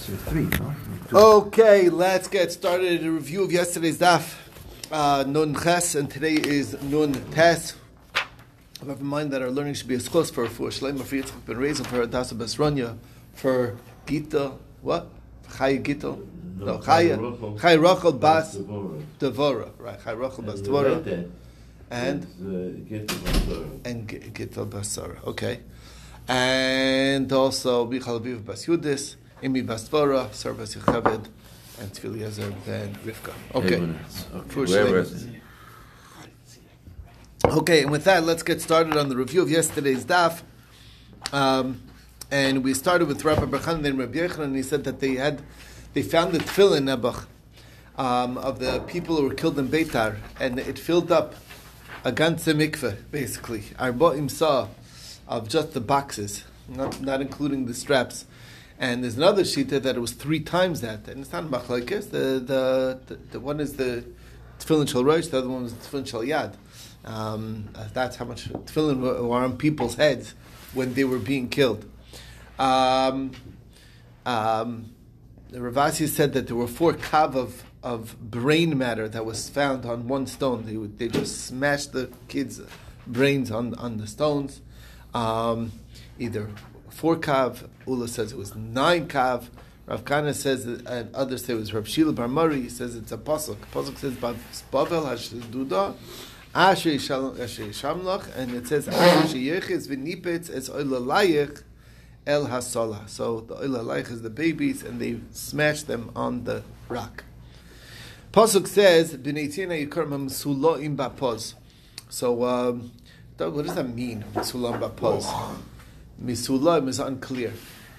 three, no? Okay, let's get started. A review of yesterday's daf, uh, Nun Ches, and today is Nun Tes. Have in mind that our learning should be as close for for Shleima for Yitzchak ben Rezel for Adasa Besranya for Gita what? Chaya Gita? No Chaya Chaya Rachel Bas Devora right Chaya Rachel Bas Devora and? and Gita Basara okay. And also Michal Aviv Bas Yudis Imi Bas Devora Sar Bas Yocheved and Tzvi Eliezer ben Rivka okay Okay. Where Shleima. was it? Okay, and with that, let's get started on the review of yesterday's daf. Um, and we started with Rabbi Berchan and Rabbi Yechon, and he said that they had, they found the tefillin nebuch um, of the people who were killed in Beitar, and it filled up a ganze mikveh, basically. Arba imsa of just the boxes, not, not including the straps. And there's another shita that it was three times that, and it's not machlokes. The, the the the one is the tefillin shel rosh, the other one was tefillin shel yad. Um, uh, that's how much tefillin were, were on people's heads when they were being killed. Um, um, the Rav Assi said that there were four kav of, of brain matter that was found on one stone. They, would, they just smashed the kids' brains on, on the stones. Um, either four kav, Ula says it was nine kav. Rav Kahana says, and others say it was Rav Shila Bar Mari, he says it's a pasuk. Pasuk says, Bavel Hashduda, Asher Yishal- Asher Yishamlach, and it says, Asher Sheyechiz V'nipetz Es Oilalayich, El Hasola. So the Oila Laich is the babies, and they smash them on the rock. Pasuk says, "B'neitina yikarma msuloim bapoz." So, um, what does that mean? Msuloim bapoz. Misuloim is unclear.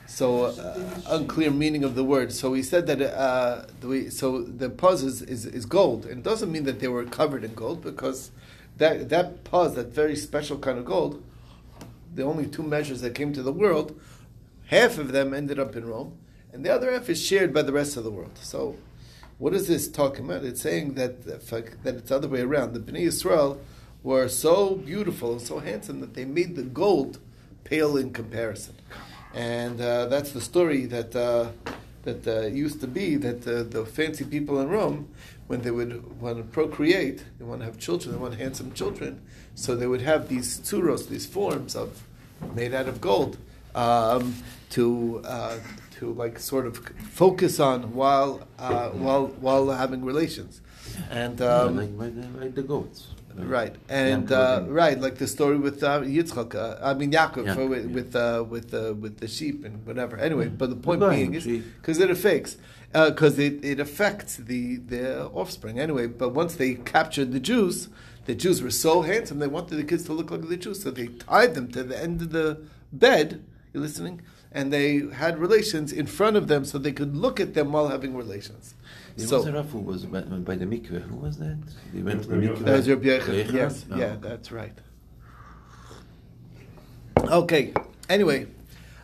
So, uh, unclear meaning of the word. So he said that. Uh, the way, so the pause is, is, is gold, and it doesn't mean that they were covered in gold because that that pause, that very special kind of gold, the only two measures that came to the world, half of them ended up in Rome, and the other half is shared by the rest of the world. So, what is this talking about? It's saying that that it's the other way around. The Bnei Yisrael were so beautiful and so handsome that they made the gold pale in comparison, and uh, that's the story that. Uh, that uh, used to be that uh, the fancy people in Rome, when they would want to procreate, they want to have children, they want handsome children, so they would have these tsuros, these forms of made out of gold, um, to uh, to like sort of focus on while uh, while while having relations, and um, like, by like the goats. Right, and uh, right, like the story with uh, Yitzchak. Uh, I mean Yaakov uh, with yeah. with uh, with, uh, with the sheep and whatever. Anyway, but the point being is because it affects because it, it affects the the offspring anyway. But once they captured the Jews, the Jews were so handsome they wanted the kids to look like the Jews, so they tied them to the end of the bed. You listening? And they had relations in front of them so they could look at them while having relations. There so was a Rav who was by, by the mikveh. Who was that? He went to the Rabbi mikveh. That's Rabbi Yechon. Yes, Oh. yeah, that's right. Okay. Anyway,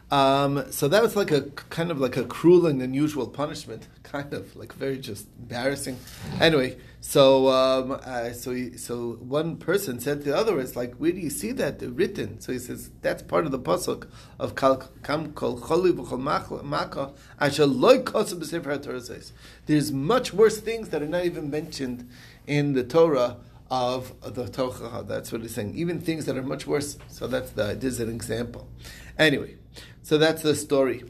um, so that was like a kind of like a cruel and unusual punishment, kind of like very just embarrassing. Anyway, so um, uh, so he, so one person said to the other, "It's like where do you see that written?" So he says that's part of the pasuk of kam kol choli v'chol maka asher loy kosim b'sefer HaTorah says. There's much worse things that are not even mentioned in the Torah of the Torah. That's what he's saying. Even things that are much worse. So that's the this is an example. Anyway, so that's the story.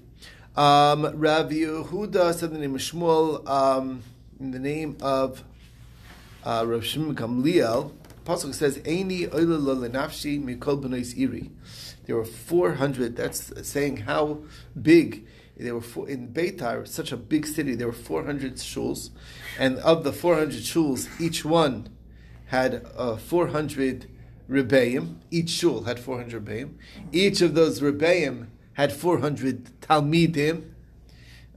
Um, Rav Yehuda said the name of Shmuel um, in the name of uh, Rav Shimon Gamliel. Pasuk says, "Eini lenafshi mikol iri." There were four hundred. That's saying how big. There were four, in Beitar, such a big city. There were four hundred shuls, and of the four hundred shuls, each one had uh, 400 rebbeim. Each shul had 400 rebbeim. Each of those rebbeim had 400 talmidim.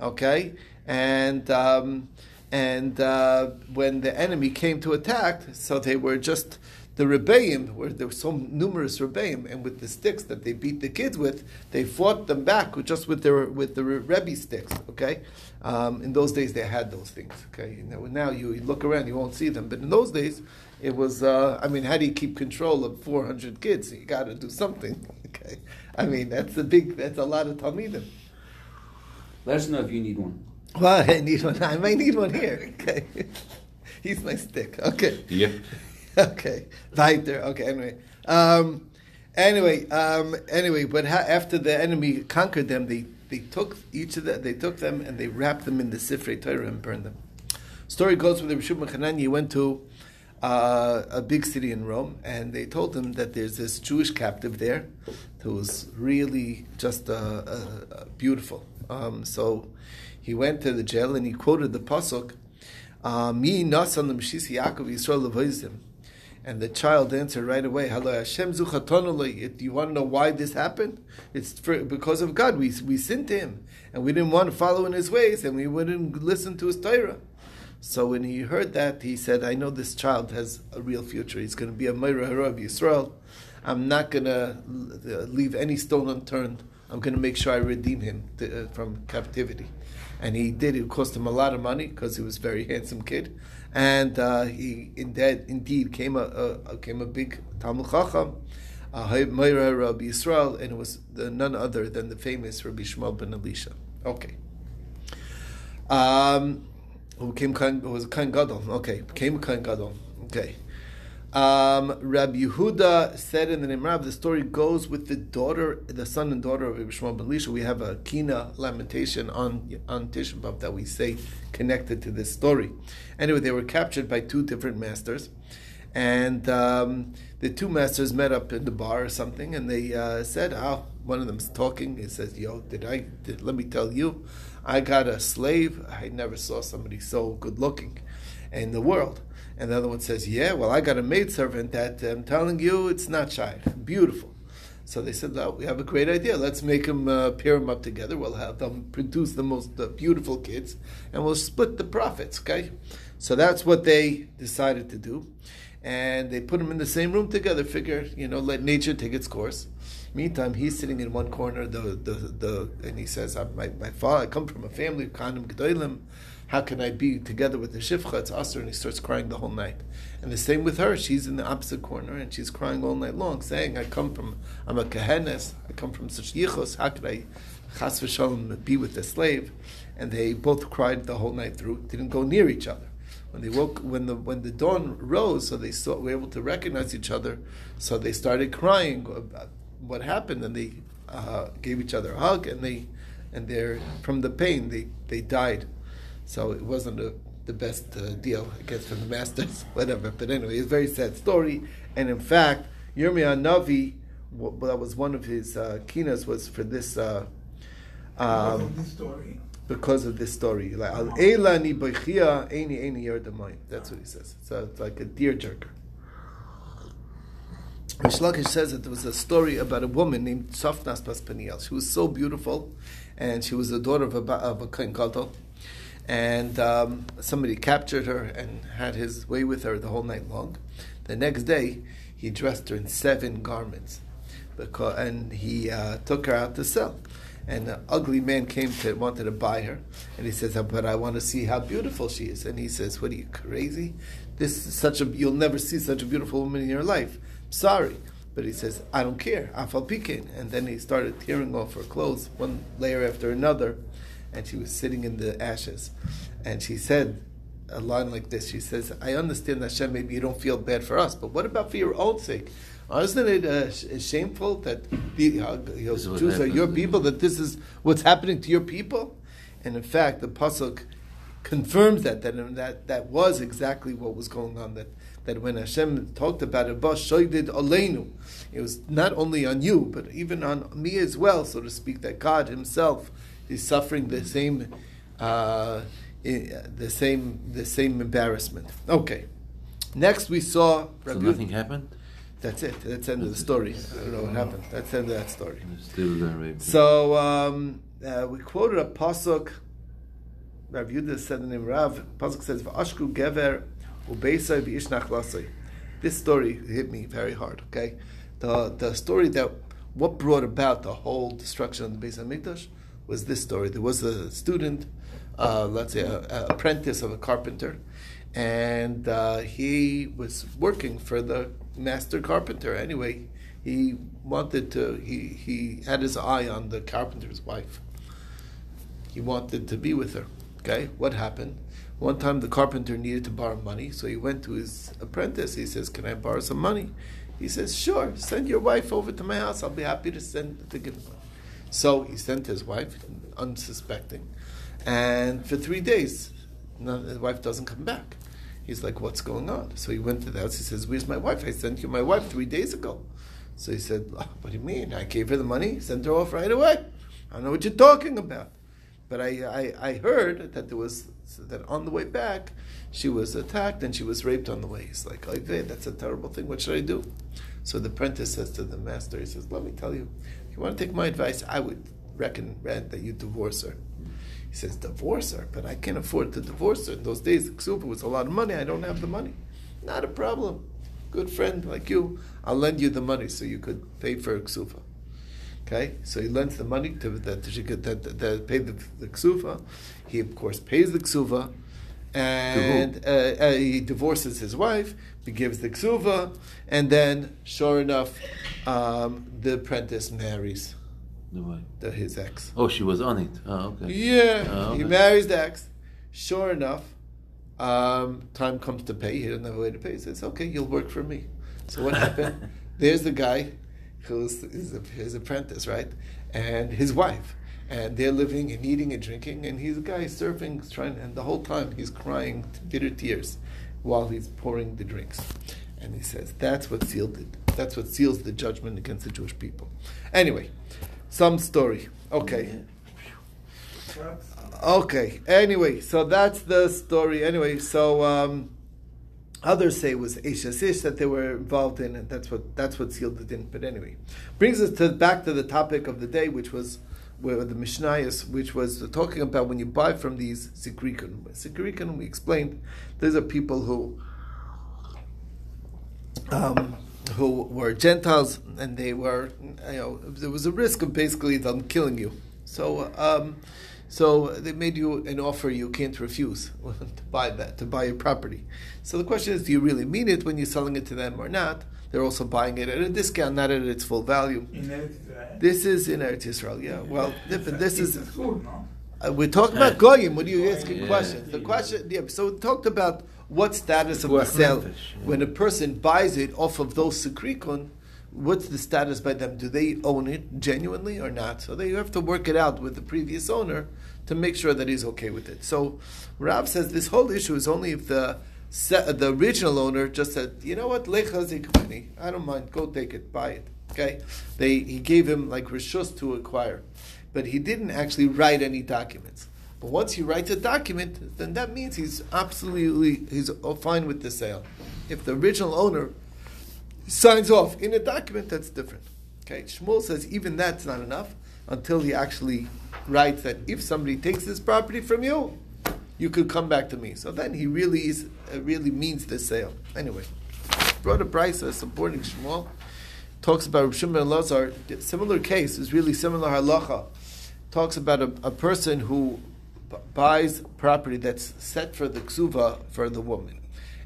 Okay, and um, and uh, when the enemy came to attack, so they were just the rebbeim, where there were so numerous rebbeim, and with the sticks that they beat the kids with, they fought them back just with their with the rebbe sticks. Okay, um, in those days they had those things. Okay, now you, you look around, you won't see them, but in those days it was. Uh, I mean, how do you keep control of four hundred kids? You got to do something. Okay, I mean that's a big, that's a lot of talmidim. Let us know if you need one. Well, I need one. I might need one here. Okay. He's my stick. Okay. Yep. okay. Weiter. Okay. Anyway. Um, anyway. Um, anyway. But ha- after the enemy conquered them, they, they took each of them. They took them and they wrapped them in the Sifrei Torah and burned them. Story goes with the Rishub Hanani. He went to uh, a big city in Rome, and they told him that there's this Jewish captive there who was really just uh, uh, uh, beautiful. Um, so he went to the jail and he quoted the pasuk, uh, "Mi nasan Yaakov Yisrael levoizim." And the child answered right away, "Hello, Hashem zuchatonolei." Do you want to know why this happened? It's for, because of God. We we sinned to Him, and we didn't want to follow in His ways, and we wouldn't listen to His Torah. So when he heard that, he said, I know this child has a real future. He's going to be a Hara of Yisrael. I'm not going to leave any stone unturned. I'm going to make sure I redeem him to, uh, from captivity. And he did. It cost him a lot of money because he was a very handsome kid. And uh, he indeed, indeed came a, a, came a big Talmud Chacham, Meira Rabbi Yisrael, and it was the, none other than the famous Rabbi Yishmael ben Elisha. Okay. Um, who became who was Kohen Gadol. Okay, became Kohen Gadol. Okay. Um, Rabbi Yehuda said in the name Rab, the story goes with the daughter, the son and daughter of Rabbi Yishmael ben Elisha. We have a kina lamentation on on Tisha that we say connected to this story. Anyway, they were captured by two different masters, and um, the two masters met up in the bar or something, and they uh, said, "Oh, one of them's talking." He says, "Yo, did I? Did, let me tell you, I got a slave. I never saw somebody so good looking in the world." And the other one says, "Yeah, well, I got a maidservant that I'm telling you, it's not shy, beautiful." So they said, "No, we have a great idea. Let's make them uh, pair them up together. We'll have them produce the most uh, beautiful kids, and we'll split the profits." Okay, so that's what they decided to do, and they put them in the same room together. Figure, you know, let nature take its course. Meantime, he's sitting in one corner, the the, the and he says, "My my father, I come from a family of Kanim Gedolim." How can I be together with the Shifcha? It's Aser, and he starts crying the whole night. And the same with her. She's in the opposite corner, and she's crying all night long, saying, I come from, I'm a Kehenes, I come from such yichos, how could I, chas v'shalom, be with a slave? And they both cried the whole night through, didn't go near each other. When they woke, when the when the dawn rose, so they saw, were able to recognize each other. So they started crying what happened, and they uh, gave each other a hug, and they and they're from the pain they they died. So it wasn't a, the best uh, deal, I guess, from the masters, whatever. But anyway, it's a very sad story. And in fact, Yirmiyah Navi, well, that was one of his uh, kinas, was for this. Uh, um, because of this story. Like Al Eila ni boichia eini eini yerdamoy. That's what he says. So it's like a deer jerker. Rish says that there was a story about a woman named Safnas Bas Peniel. She was so beautiful, and she was the daughter of a of a gadol. And um, somebody captured her and had his way with her the whole night long. The next day, he dressed her in seven garments, because, and he uh, took her out to sell and an ugly man came to wanted to buy her, and he says, "But I want to see how beautiful she is." And he says, "What are you crazy? This is such a you'll never see such a beautiful woman in your life. Sorry." But he says, "I don't care. Afal pikin." And then he started tearing off her clothes one layer after another, and she was sitting in the ashes, and she said. A line like this, she says, "I understand, that Hashem. Maybe you don't feel bad for us, but what about for your own sake? Isn't it uh, sh- shameful that the uh, you know, Jews are your people? That this is what's happening to your people? And in fact, the pasuk confirms that that that that was exactly what was going on. That that when Hashem talked about it, "Ba shoydid aleinu," it was not only on you, but even on me as well, so to speak. That God Himself is suffering the same. Uh, the same, the same embarrassment. Okay. Next, we saw. So Rabbi- nothing happened? that's it. That's the end of the story. I don't know what happened. That's the end of that story. So um, uh, we quoted a pasuk. Rav Yudah said the name Rav. Pasuk says, "V'ashku gever ubeisai v'ishnach lasai." This story hit me very hard. Okay, the the story that what brought about the whole destruction of the Beis Hamikdash was this story. There was a student, uh, let's say, an apprentice of a carpenter, and uh, he was working for the master carpenter. Anyway, he wanted to. He he had his eye on the carpenter's wife, He wanted to be with her. Okay, what happened? One time the carpenter needed to borrow money, so he went to his apprentice. He says, "Can I borrow some money?" He says, "Sure. Send your wife over to my house. I'll be happy to send to give." Money. So he sent his wife, unsuspecting, and for three days, no, his wife doesn't come back. He's like, "What's going on?" So he went to the house. He says, "Where's my wife? I sent you my wife three days ago." So he said, oh, "What do you mean? I gave her the money, sent her off right away. I don't know what you're talking about." But I, I, I heard that there was that on the way back, she was attacked and she was raped on the way. He's like, oh, that's a terrible thing. What should I do? So the apprentice says to the master, he says, let me tell you, if you want to take my advice, I would recommend that you divorce her. He says, divorce her? But I can't afford to divorce her. In those days, the ksuba was a lot of money. I don't have the money. Not a problem. Good friend like you, I'll lend you the money so you could pay for ksufa. Okay, so he lends the money to that to, that, that, that pay the, the ksufa. He of course pays the ksufa, and uh, uh, he divorces his wife. He gives the ksufa, and then, sure enough, um, the apprentice marries The the, his ex. Oh, she was on it. Oh, okay. Yeah, Oh, he marries the ex. Sure enough, um, time comes to pay. He doesn't have a way to pay. He says, "Okay, you'll work for me." So what happened? There's the guy who's his, his apprentice, right, and his wife, and they're living and eating and drinking, and he's a guy surfing, trying, and the whole time he's crying bitter tears while he's pouring the drinks. And he says, "That's what sealed it. That's what seals the judgment against the Jewish people." Anyway, some story. Okay. Okay. Anyway, so that's the story. Anyway, so um, others say it was Eishasish that they were involved in, and that's what that's what sealed it in. But anyway, brings us to back to the topic of the day, which was where the Mishnayos, which was talking about when you buy from these Sikrikun. Sikrikun, we explained, these are people who. Um, who were Gentiles and they were, you know, there was a risk of basically them killing you. So, um, so they made you an offer you can't refuse to buy that, to buy your property. So the question is, do you really mean it when you're selling it to them or not? They're also buying it at a discount, not at its full value. In Eretz Israel. This is in Eretz Israel, yeah. Well, It's a- this is a school, no? uh, we're talking about goyim. What are you asking Yeah. questions? The question, yeah. So we talked about what status of the Pikuach sale when a person buys it off of those sikrikun. What's the status by them? Do they own it genuinely or not? So they have to work it out with the previous owner to make sure that he's okay with it. So Rav says this whole issue is only if the the original owner just said, you know what, I don't mind, go take it, buy it. Okay, they he gave him like rishus to acquire, but he didn't actually write any documents. But once he writes a document, then that means he's absolutely he's fine with the sale. If the original owner signs off in a document, that's different. Okay, Shmuel says even that's not enough until he actually writes that if somebody takes this property from you, you could come back to me. So then he really is uh, really means the sale. Anyway, brought a price supporting Shmuel. Talks about Rav Shimon Lazar. Similar case is really similar halacha. Talks about a, a person who b- buys property that's set for the ksuva for the woman,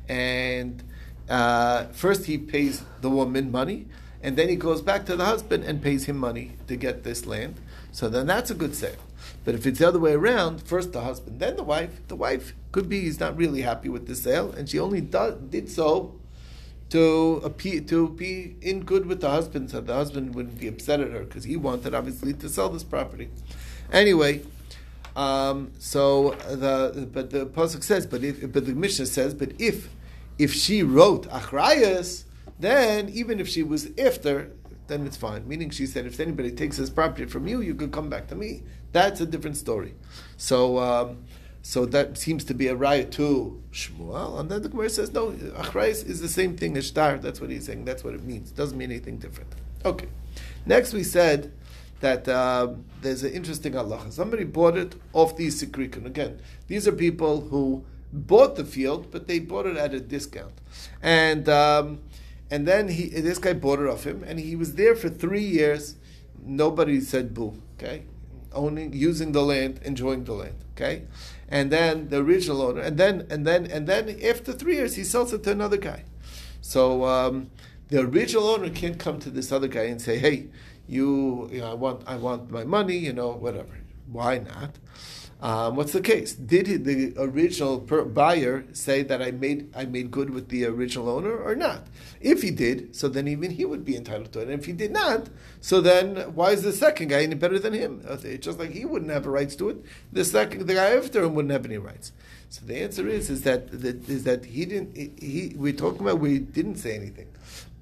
and uh, first he pays the woman money, and then he goes back to the husband and pays him money to get this land. So then that's a good sale. But if it's the other way around, first the husband, then the wife, the wife could be he's not really happy with the sale, and she only did so to appear, to be in good with the husband, so the husband wouldn't be upset at her because he wanted obviously to sell this property. Anyway, um, so the but the pasuk says, but if but the Mishnah says, but if if she wrote achrayas, then even if she was iftar, then it's fine. Meaning she said, if anybody takes this property from you, you could come back to me. That's a different story. So. Um, so that seems to be a riot to Shmuel, and then the Gemara says no. Achrayis is the same thing as shtar. That's what he's saying. That's what it means. Doesn't mean anything different. Okay. Next, we said that um, there's an interesting halacha. Somebody bought it off these sikrikun. Again, these are people who bought the field, but they bought it at a discount, and um, and then he this guy bought it off him, and he was there for three years. Nobody said boo. Okay, owning, using the land, enjoying the land. Okay, and then the original owner, and then and then and then after three years, he sells it to another guy. So um, the original owner can't come to this other guy and say, "Hey, you, you know, I want, I want my money, you know, whatever." Why not? Um, what's the case? Did he, the original buyer say that I made I made good with the original owner or not? If he did, so then even he would be entitled to it. And if he did not, so then why is the second guy any better than him? Uh, Just like he wouldn't have the rights to it, the second the guy after him wouldn't have any rights. So the answer is is that, is that he didn't he we're talking about we didn't say anything.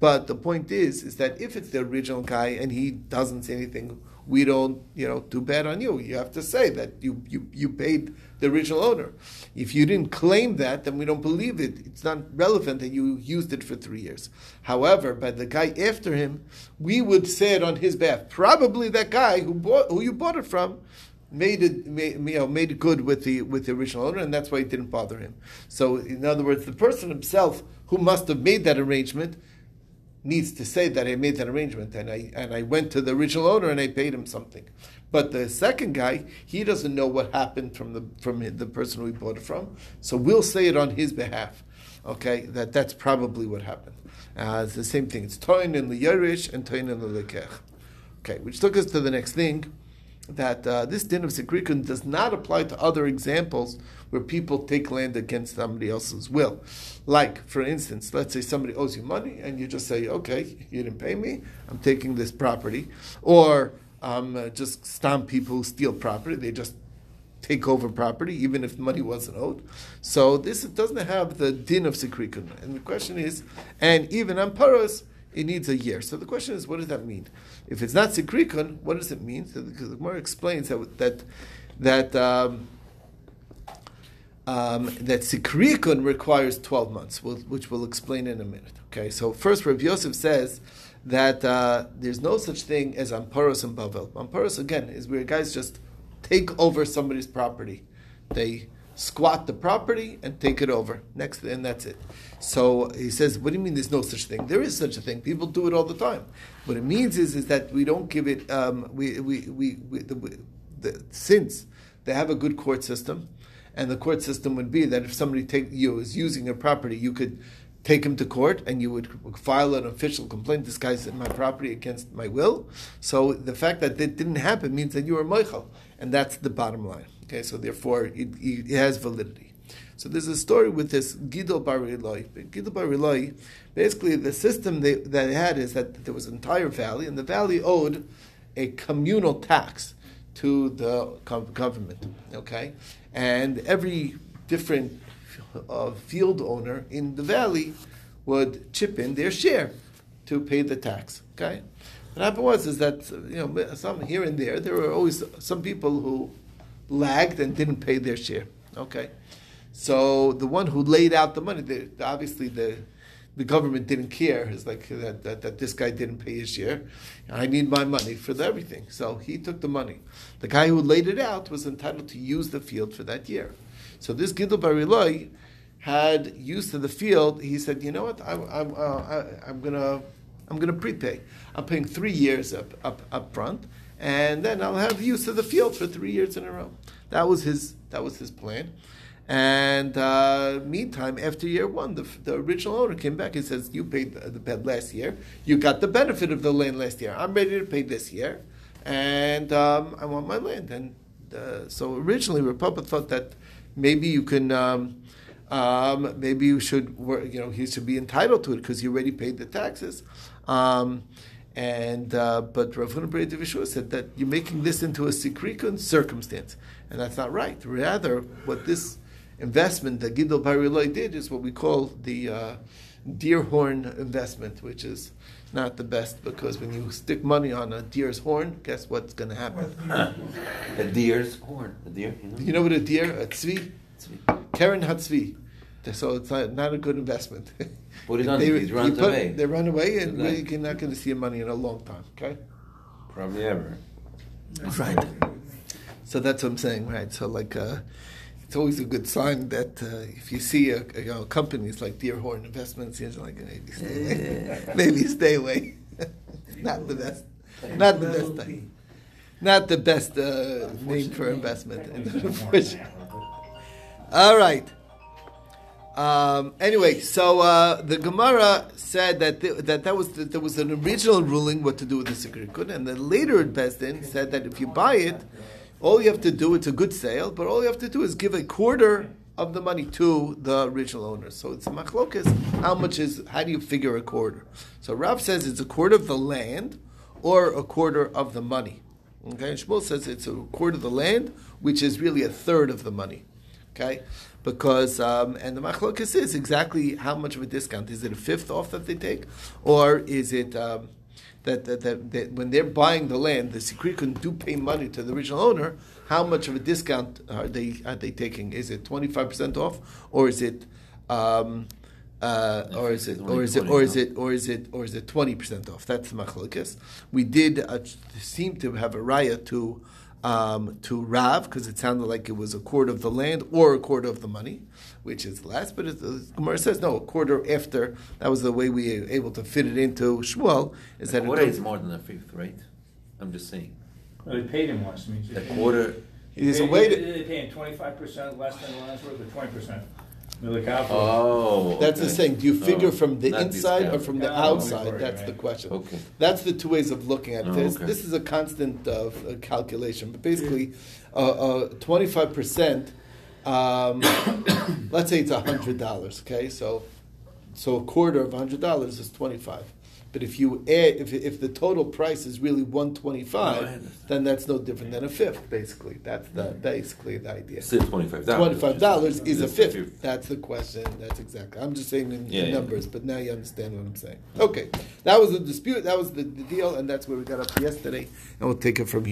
But the point is is that if it's the original guy and he doesn't say anything we don't, you know, do bad on you. You have to say that you, you, you paid the original owner. If you didn't claim that, then we don't believe it. It's not relevant that you used it for three years. However, by the guy after him, we would say it on his behalf. Probably that guy who bought, who you bought it from made it made, you know, made it good with the with the original owner, and that's why it didn't bother him. So, in other words, the person himself who must have made that arrangement needs to say that I made that arrangement and I and I went to the original owner and I paid him something. But the second guy, he doesn't know what happened from the from the person he bought it from. So we'll say it on his behalf. Okay, that that's probably what happened. Uh, it's the same thing. It's toin in the yerish and toin in the lekech. Okay, which took us to the next thing that uh, this din of Sikrikun does not apply to other examples where people take land against somebody else's will. Like, for instance, let's say somebody owes you money and you just say, okay, you didn't pay me, I'm taking this property. Or um, uh, just stomp people who steal property, they just take over property, even if money wasn't owed. So this doesn't have the din of Sikrikun. And the question is, and even amparos, it needs a year. So the question is, what does that mean? If it's not sikrikun, what does it mean? So the, Gemara explains that that that um, um, that sikrikun requires twelve months, which we'll explain in a minute. Okay, so first, Rav Yosef says that uh, there's no such thing as amparos and bavel. Amparos again is where guys just take over somebody's property. They squat the property and take it over. Next, and that's it. So he says, "What do you mean? There's no such thing? There is such a thing. People do it all the time. What it means is, is that we don't give it. Um, we, we, we, we the, the, since they have a good court system, and the court system would be that if somebody take you is using your property, you could." Take him to court, and you would file an official complaint. This guy's in my property against my will. So the fact that it didn't happen means that you are moichel, and that's the bottom line. Okay, so therefore it, it has validity. So there's a story with this Gidol Bar Ilai. Gidol Bar Ilai, basically the system they, that they had is that there was an entire valley, and the valley owed a communal tax to the government. Okay, and every different uh, field owner in the valley would chip in their share to pay the tax. Okay, what happened was is that you know some here and there there were always some people who lagged and didn't pay their share. Okay, so the one who laid out the money, the, obviously the the government didn't care. It's like that, that, that, this guy didn't pay his share. I need my money for everything. So he took the money. The guy who laid it out was entitled to use the field for that year. So this Gidol Bariloi had use of the field. He said, you know what, I, I'm, uh, I, I'm going to I'm to prepay. I'm paying three years up, up, up front and then I'll have use of the field for three years in a row. That was his. That was his plan. And uh, meantime, after year one, the, the original owner came back and says, "You paid the, bed last year. You got the benefit of the land last year. I'm ready to pay this year, and um, I want my land." And uh, so originally, Republic thought that maybe you can. Um, um, maybe you should, you know, he should be entitled to it because he already paid the taxes. Um, and uh, but Rav Huna Yeshua said that you're making this into a sikrikun circumstance, and that's not right. Rather, what this investment that Gidol Bariloi did is what we call the uh, deer horn investment, which is not the best because when you stick money on a deer's horn, guess what's going to happen? a deer's horn. A deer. You know, you know what a deer? A tzvi. tzvi. Karen hatzvi. So it's not, not a good investment. Put it on. They, he runs put, away. They run away, and you're not going to see your money in a long time. Okay. Probably ever. Right. So that's what I'm saying, right? So like, uh, it's always a good sign that uh, if you see a, a you know, companies like Deerhorn Investments, you're like maybe stay away. maybe stay away. not the best. Not the best thing. Not the best uh, name for investment. All right. Um, anyway, so uh, the Gemara said that that that was that there was an original ruling what to do with the sikrikun, and the later Beis Din said that if you buy it, All you have to do, it's a good sale, but all you have to do is give a quarter of the money to the original owner. So it's a machlokas. How much is? How do you figure a quarter? So Rav says it's a quarter of the land or a quarter of the money. Okay, and Shmuel says it's a quarter of the land, which is really a third of the money. Okay, because um, and the machlokas is exactly how much of a discount is it a fifth off that they take, or is it? Um, that, that, that, that, when they're buying the land, the Sikrikun do pay money to the original owner. How much of a discount are they are they taking? Is it twenty five percent off, or is it, um, uh, or is it, or is it, or is it, or is it, or is it twenty percent off? That's the machlokes. We did uh, seem to have a raya to um, to Rav because it sounded like it was a quarter of the land or a quarter of the money, which is less. But it, the Gemara says no, a quarter after. That was the way we were able to fit it into Shmuel. Is the that quarter is more than a fifth, right? I'm just saying. Well, they paid him less. I mean, a quarter. There's a way to. They pay him twenty five percent less than last worth, or twenty percent. Oh, that's okay. the thing. Do you figure oh, from the inside or from the no, outside? That's right. the question. Okay. That's the two ways of looking at it. Oh, this, okay. this is a constant uh, calculation, but basically, twenty-five uh, uh, percent. Um, let's say it's hundred dollars. Okay, so so a quarter of hundred dollars is twenty-five. But if you add, if, if the total price is really one twenty five, then that's no different than a fifth. Basically, that's the basically the idea. Still twenty five dollars. Twenty five dollars is a fifth. fifth. That's the question. That's exactly. I'm just saying in, yeah, in numbers, yeah. but now you understand what I'm saying. Okay, that was the dispute. That was the, the deal, and that's where we got up yesterday, and we'll take it from here.